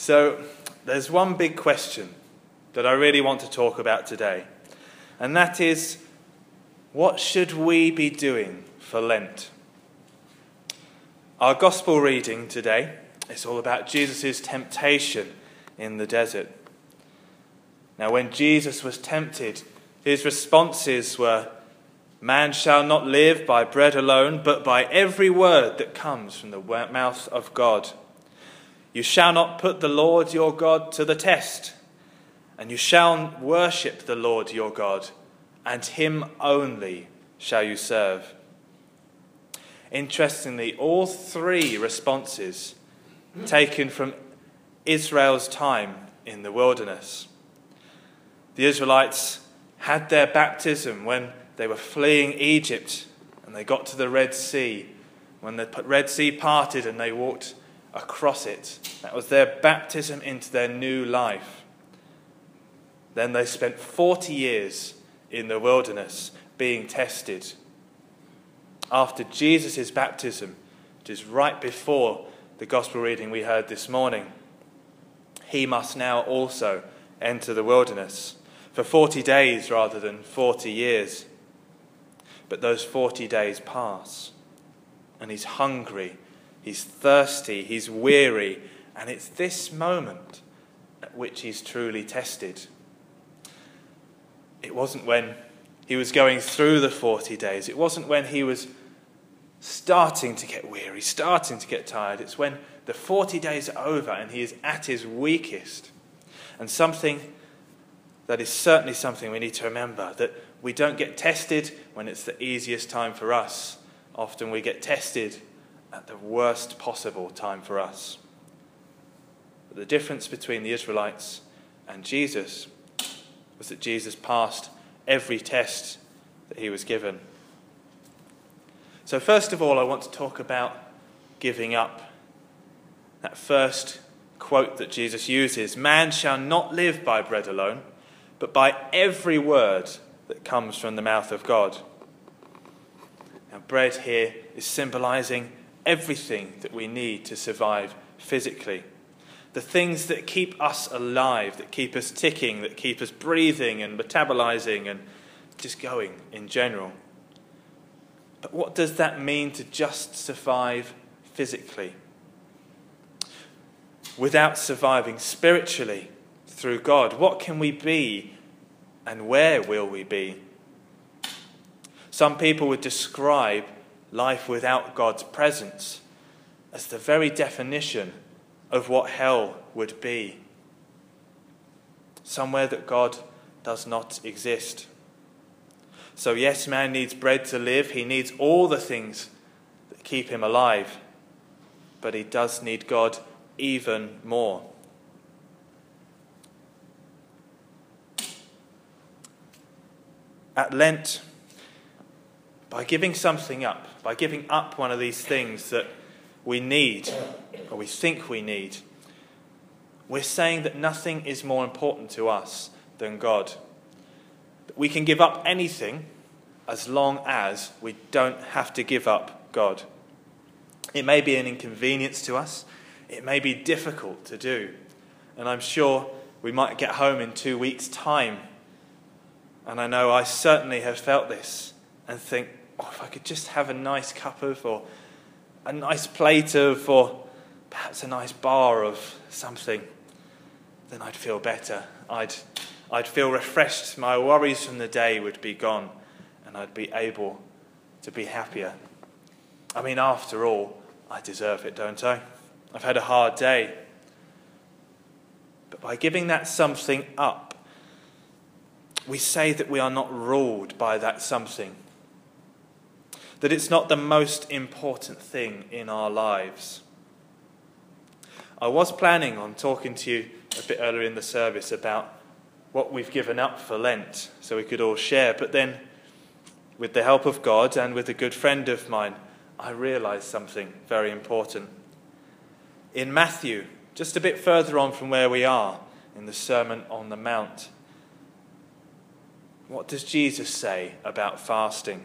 So, there's one big question that I really want to talk about today, and that is what should we be doing for Lent? Our gospel reading today is all about Jesus' temptation in the desert. Now, when Jesus was tempted, his responses were Man shall not live by bread alone, but by every word that comes from the mouth of God. You shall not put the Lord your God to the test, and you shall worship the Lord your God, and him only shall you serve. Interestingly, all three responses taken from Israel's time in the wilderness. The Israelites had their baptism when they were fleeing Egypt and they got to the Red Sea. When the Red Sea parted and they walked across it, that was their baptism into their new life. Then they spent 40 years in the wilderness being tested. After Jesus' baptism, which is right before the gospel reading we heard this morning, he must now also enter the wilderness for 40 days rather than 40 years. But those 40 days pass, and he's hungry, he's thirsty, he's weary, and it's this moment at which he's truly tested. It wasn't when he was going through the 40 days, it wasn't when he was starting to get weary, starting to get tired. It's when the 40 days are over and he is at his weakest. And something that is certainly something we need to remember that we don't get tested when it's the easiest time for us. Often we get tested at the worst possible time for us. But the difference between the Israelites and Jesus was that Jesus passed every test that he was given. So, first of all, I want to talk about giving up. That first quote that Jesus uses Man shall not live by bread alone, but by every word that comes from the mouth of God. Now, bread here is symbolizing everything that we need to survive physically. The things that keep us alive, that keep us ticking, that keep us breathing and metabolizing and just going in general. But what does that mean to just survive physically? Without surviving spiritually through God, what can we be and where will we be? Some people would describe life without God's presence as the very definition of what hell would be. Somewhere that God does not exist. So, yes, man needs bread to live, he needs all the things that keep him alive, but he does need God even more. At Lent, by giving something up, by giving up one of these things that we need or we think we need, we're saying that nothing is more important to us than God. We can give up anything as long as we don't have to give up God. It may be an inconvenience to us, it may be difficult to do, and I'm sure we might get home in two weeks' time. And I know I certainly have felt this and think, oh, if I could just have a nice cup of, or a nice plate of, or perhaps a nice bar of something, then I'd feel better. I'd I'd feel refreshed. My worries from the day would be gone, and I'd be able to be happier. I mean, after all, I deserve it, don't I? I've had a hard day. But by giving that something up, we say that we are not ruled by that something, that it's not the most important thing in our lives. I was planning on talking to you a bit earlier in the service about what we've given up for Lent so we could all share. But then, with the help of God and with a good friend of mine, I realized something very important. In Matthew, just a bit further on from where we are in the Sermon on the Mount, what does Jesus say about fasting?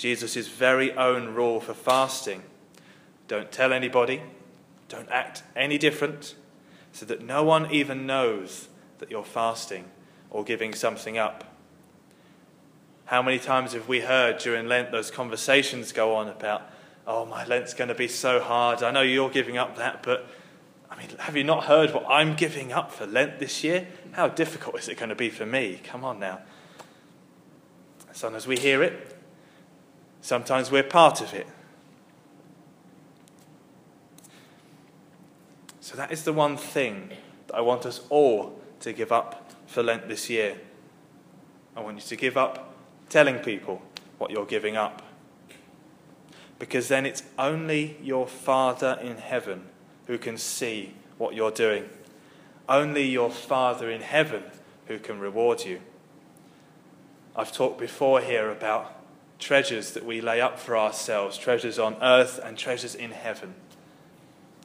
Jesus' very own rule for fasting don't tell anybody, don't act any different, so that no one even knows that you're fasting or giving something up. How many times have we heard during Lent those conversations go on about, oh, my Lent's going to be so hard. I know you're giving up that, but I mean, have you not heard what I'm giving up for Lent this year? How difficult is it going to be for me? Come on now. Sometimes we hear it, sometimes we're part of it. So that is the one thing that I want us all to give up for Lent this year. I want you to give up telling people what you're giving up. Because then it's only your Father in heaven who can see what you're doing. Only your Father in heaven who can reward you. I've talked before here about treasures that we lay up for ourselves treasures on earth and treasures in heaven.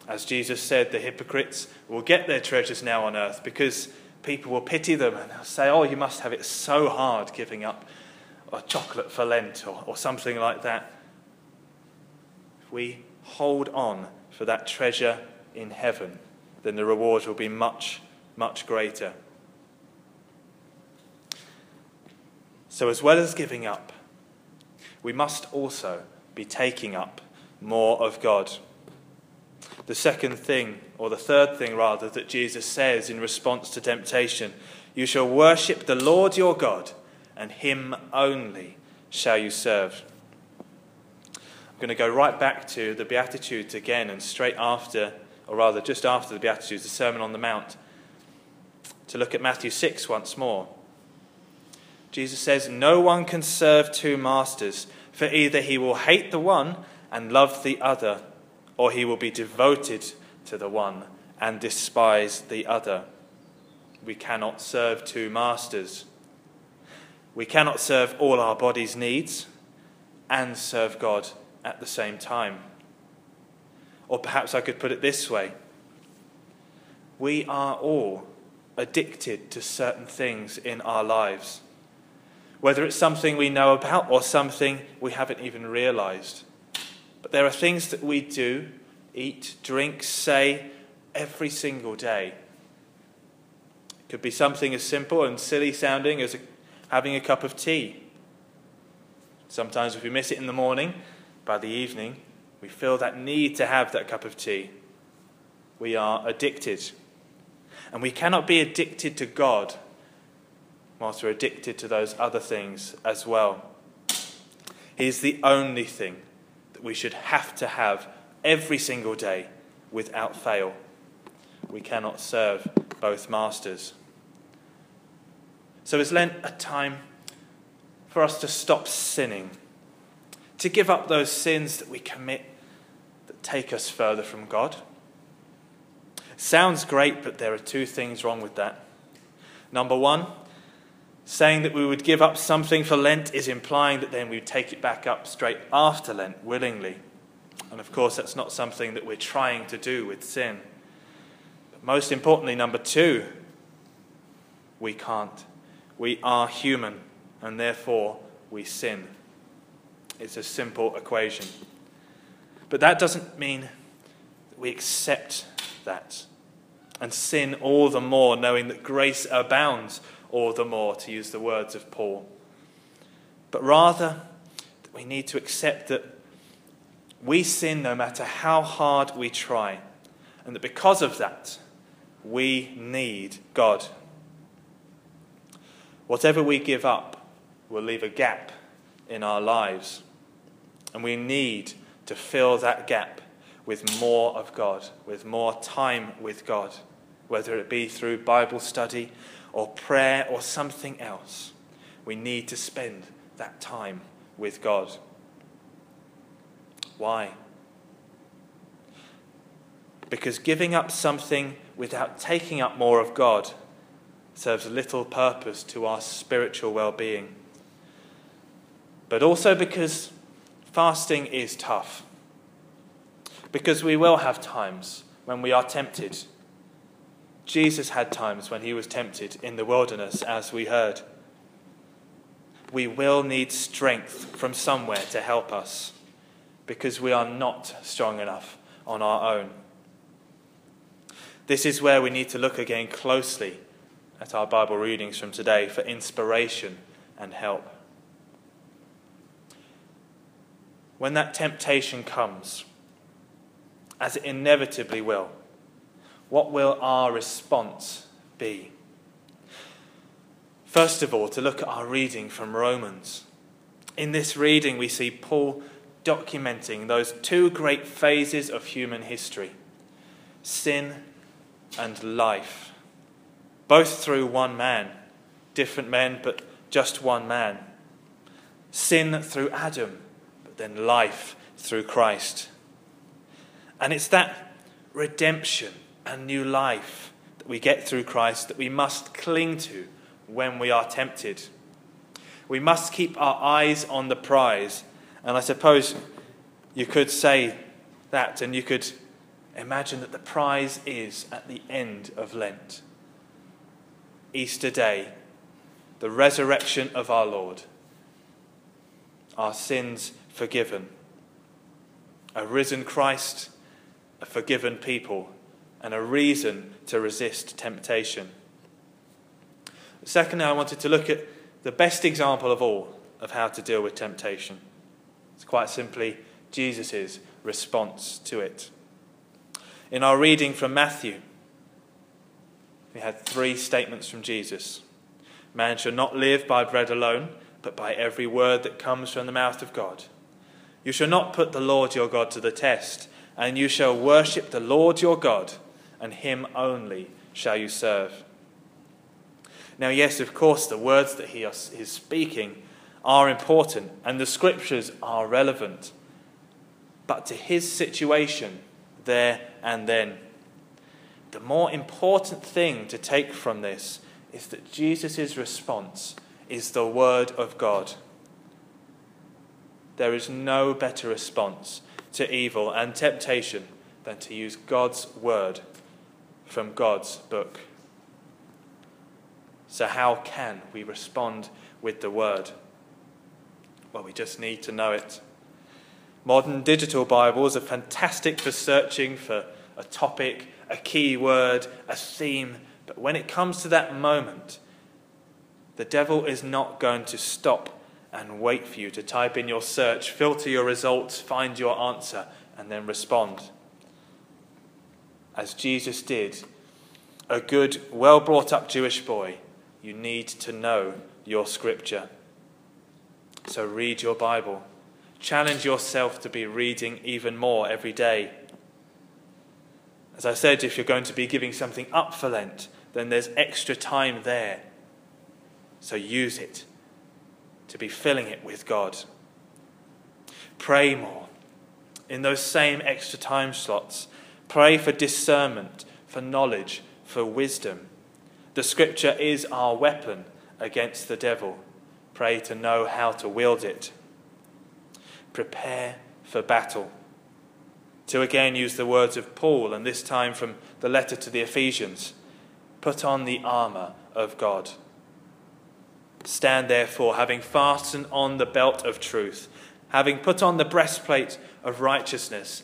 As Jesus said, the hypocrites will get their treasures now on earth because people will pity them and they'll say, Oh, you must have it so hard giving up a chocolate for Lent or, or something like that. If we hold on for that treasure in heaven, then the reward will be much, much greater. So, as well as giving up, we must also be taking up more of God. The second thing, or the third thing rather, that Jesus says in response to temptation you shall worship the Lord your God, and him only shall you serve. I'm going to go right back to the Beatitudes again, and straight after, or rather just after the Beatitudes, the Sermon on the Mount, to look at Matthew 6 once more. Jesus says, No one can serve two masters, for either he will hate the one and love the other or he will be devoted to the one and despise the other. We cannot serve two masters. We cannot serve all our body's needs and serve God at the same time. Or perhaps I could put it this way we are all addicted to certain things in our lives, whether it's something we know about or something we haven't even realized. But there are things that we do, eat, drink, say every single day. It could be something as simple and silly sounding as a, having a cup of tea. Sometimes, if we miss it in the morning, by the evening, we feel that need to have that cup of tea. We are addicted. And we cannot be addicted to God whilst we're addicted to those other things as well. He is the only thing that we should have to have every single day without fail. We cannot serve both masters. So is Lent a time for us to stop sinning, to give up those sins that we commit that take us further from God? Sounds great, but there are two things wrong with that. Number one, Saying that we would give up something for Lent is implying that then we would take it back up straight after Lent willingly. And of course, that's not something that we're trying to do with sin. But most importantly, number two, we can't. We are human, and therefore we sin. It's a simple equation. But that doesn't mean that we accept that and sin all the more, knowing that grace abounds all the more, to use the words of Paul. But rather, we need to accept that we sin no matter how hard we try, and that because of that, we need God. Whatever we give up will leave a gap in our lives, and we need to fill that gap with more of God, with more time with God, whether it be through Bible study or prayer or something else. We need to spend that time with God. Why? because giving up something without taking up more of God serves little purpose to our spiritual well being. But also because fasting is tough. Because we will have times when we are tempted. Jesus had times when he was tempted in the wilderness, as we heard. We will need strength from somewhere to help us because we are not strong enough on our own. This is where we need to look again closely at our Bible readings from today for inspiration and help. When that temptation comes, as it inevitably will, what will our response be? First of all, to look at our reading from Romans. In this reading, we see Paul documenting those two great phases of human history sin and life, both through one man, different men, but just one man. Sin through Adam, but then life through Christ. And it's that redemption and new life that we get through Christ that we must cling to when we are tempted. We must keep our eyes on the prize. And I suppose you could say that, and you could imagine that the prize is at the end of Lent Easter Day, the resurrection of our Lord, our sins forgiven, a risen Christ, a forgiven people, and a reason to resist temptation. Secondly, I wanted to look at the best example of all of how to deal with temptation. It's quite simply Jesus' response to it. In our reading from Matthew, we had three statements from Jesus Man shall not live by bread alone, but by every word that comes from the mouth of God. You shall not put the Lord your God to the test, and you shall worship the Lord your God, and him only shall you serve. Now, yes, of course, the words that he is speaking are important, and the scriptures are relevant. But to his situation, there and then. The more important thing to take from this is that Jesus' response is the Word of God. There is no better response to evil and temptation than to use God's Word from God's book. So, how can we respond with the Word? Well, we just need to know it. Modern digital Bibles are fantastic for searching for a topic, a key word, a theme, but when it comes to that moment, the devil is not going to stop and wait for you to type in your search, filter your results, find your answer, and then respond. As Jesus did, a good, well brought up Jewish boy, you need to know your scripture. So read your Bible. Challenge yourself to be reading even more every day. As I said, if you're going to be giving something up for Lent, then there's extra time there. So use it to be filling it with God. Pray more. In those same extra time slots, pray for discernment, for knowledge, for wisdom. The scripture is our weapon against the devil. Pray to know how to wield it prepare for battle. To again use the words of Paul, and this time from the letter to the Ephesians put on the armour of God. Stand therefore, having fastened on the belt of truth, having put on the breastplate of righteousness,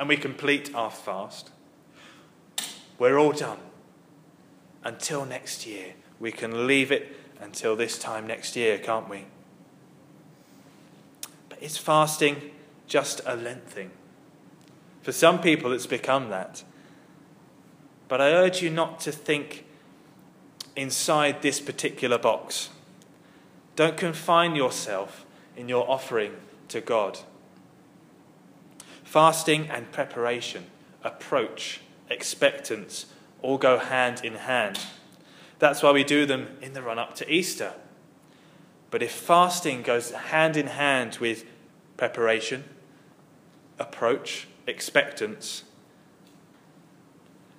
and we complete our fast, we're all done. Until next year, we can leave it until this time next year, can't we? But is fasting just a Lent thing? For some people, it's become that. But I urge you not to think inside this particular box. Don't confine yourself in your offering to God. Fasting and preparation, approach, expectance all go hand in hand. That's why we do them in the run up to Easter. But if fasting goes hand in hand with preparation, approach, expectance,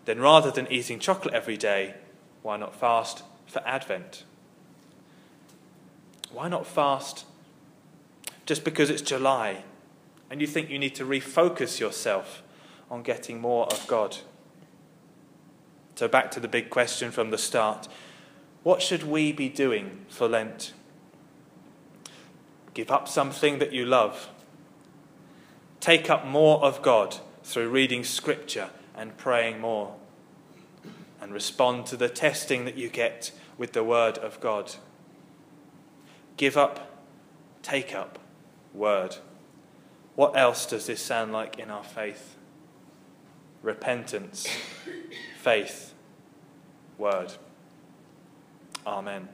then rather than eating chocolate every day, why not fast for Advent? Why not fast just because it's July and you think you need to refocus yourself on getting more of God? So, back to the big question from the start what should we be doing for Lent? Give up something that you love. Take up more of God through reading Scripture and praying more. And respond to the testing that you get with the Word of God. Give up, take up, Word. What else does this sound like in our faith? Repentance, faith, Word. Amen.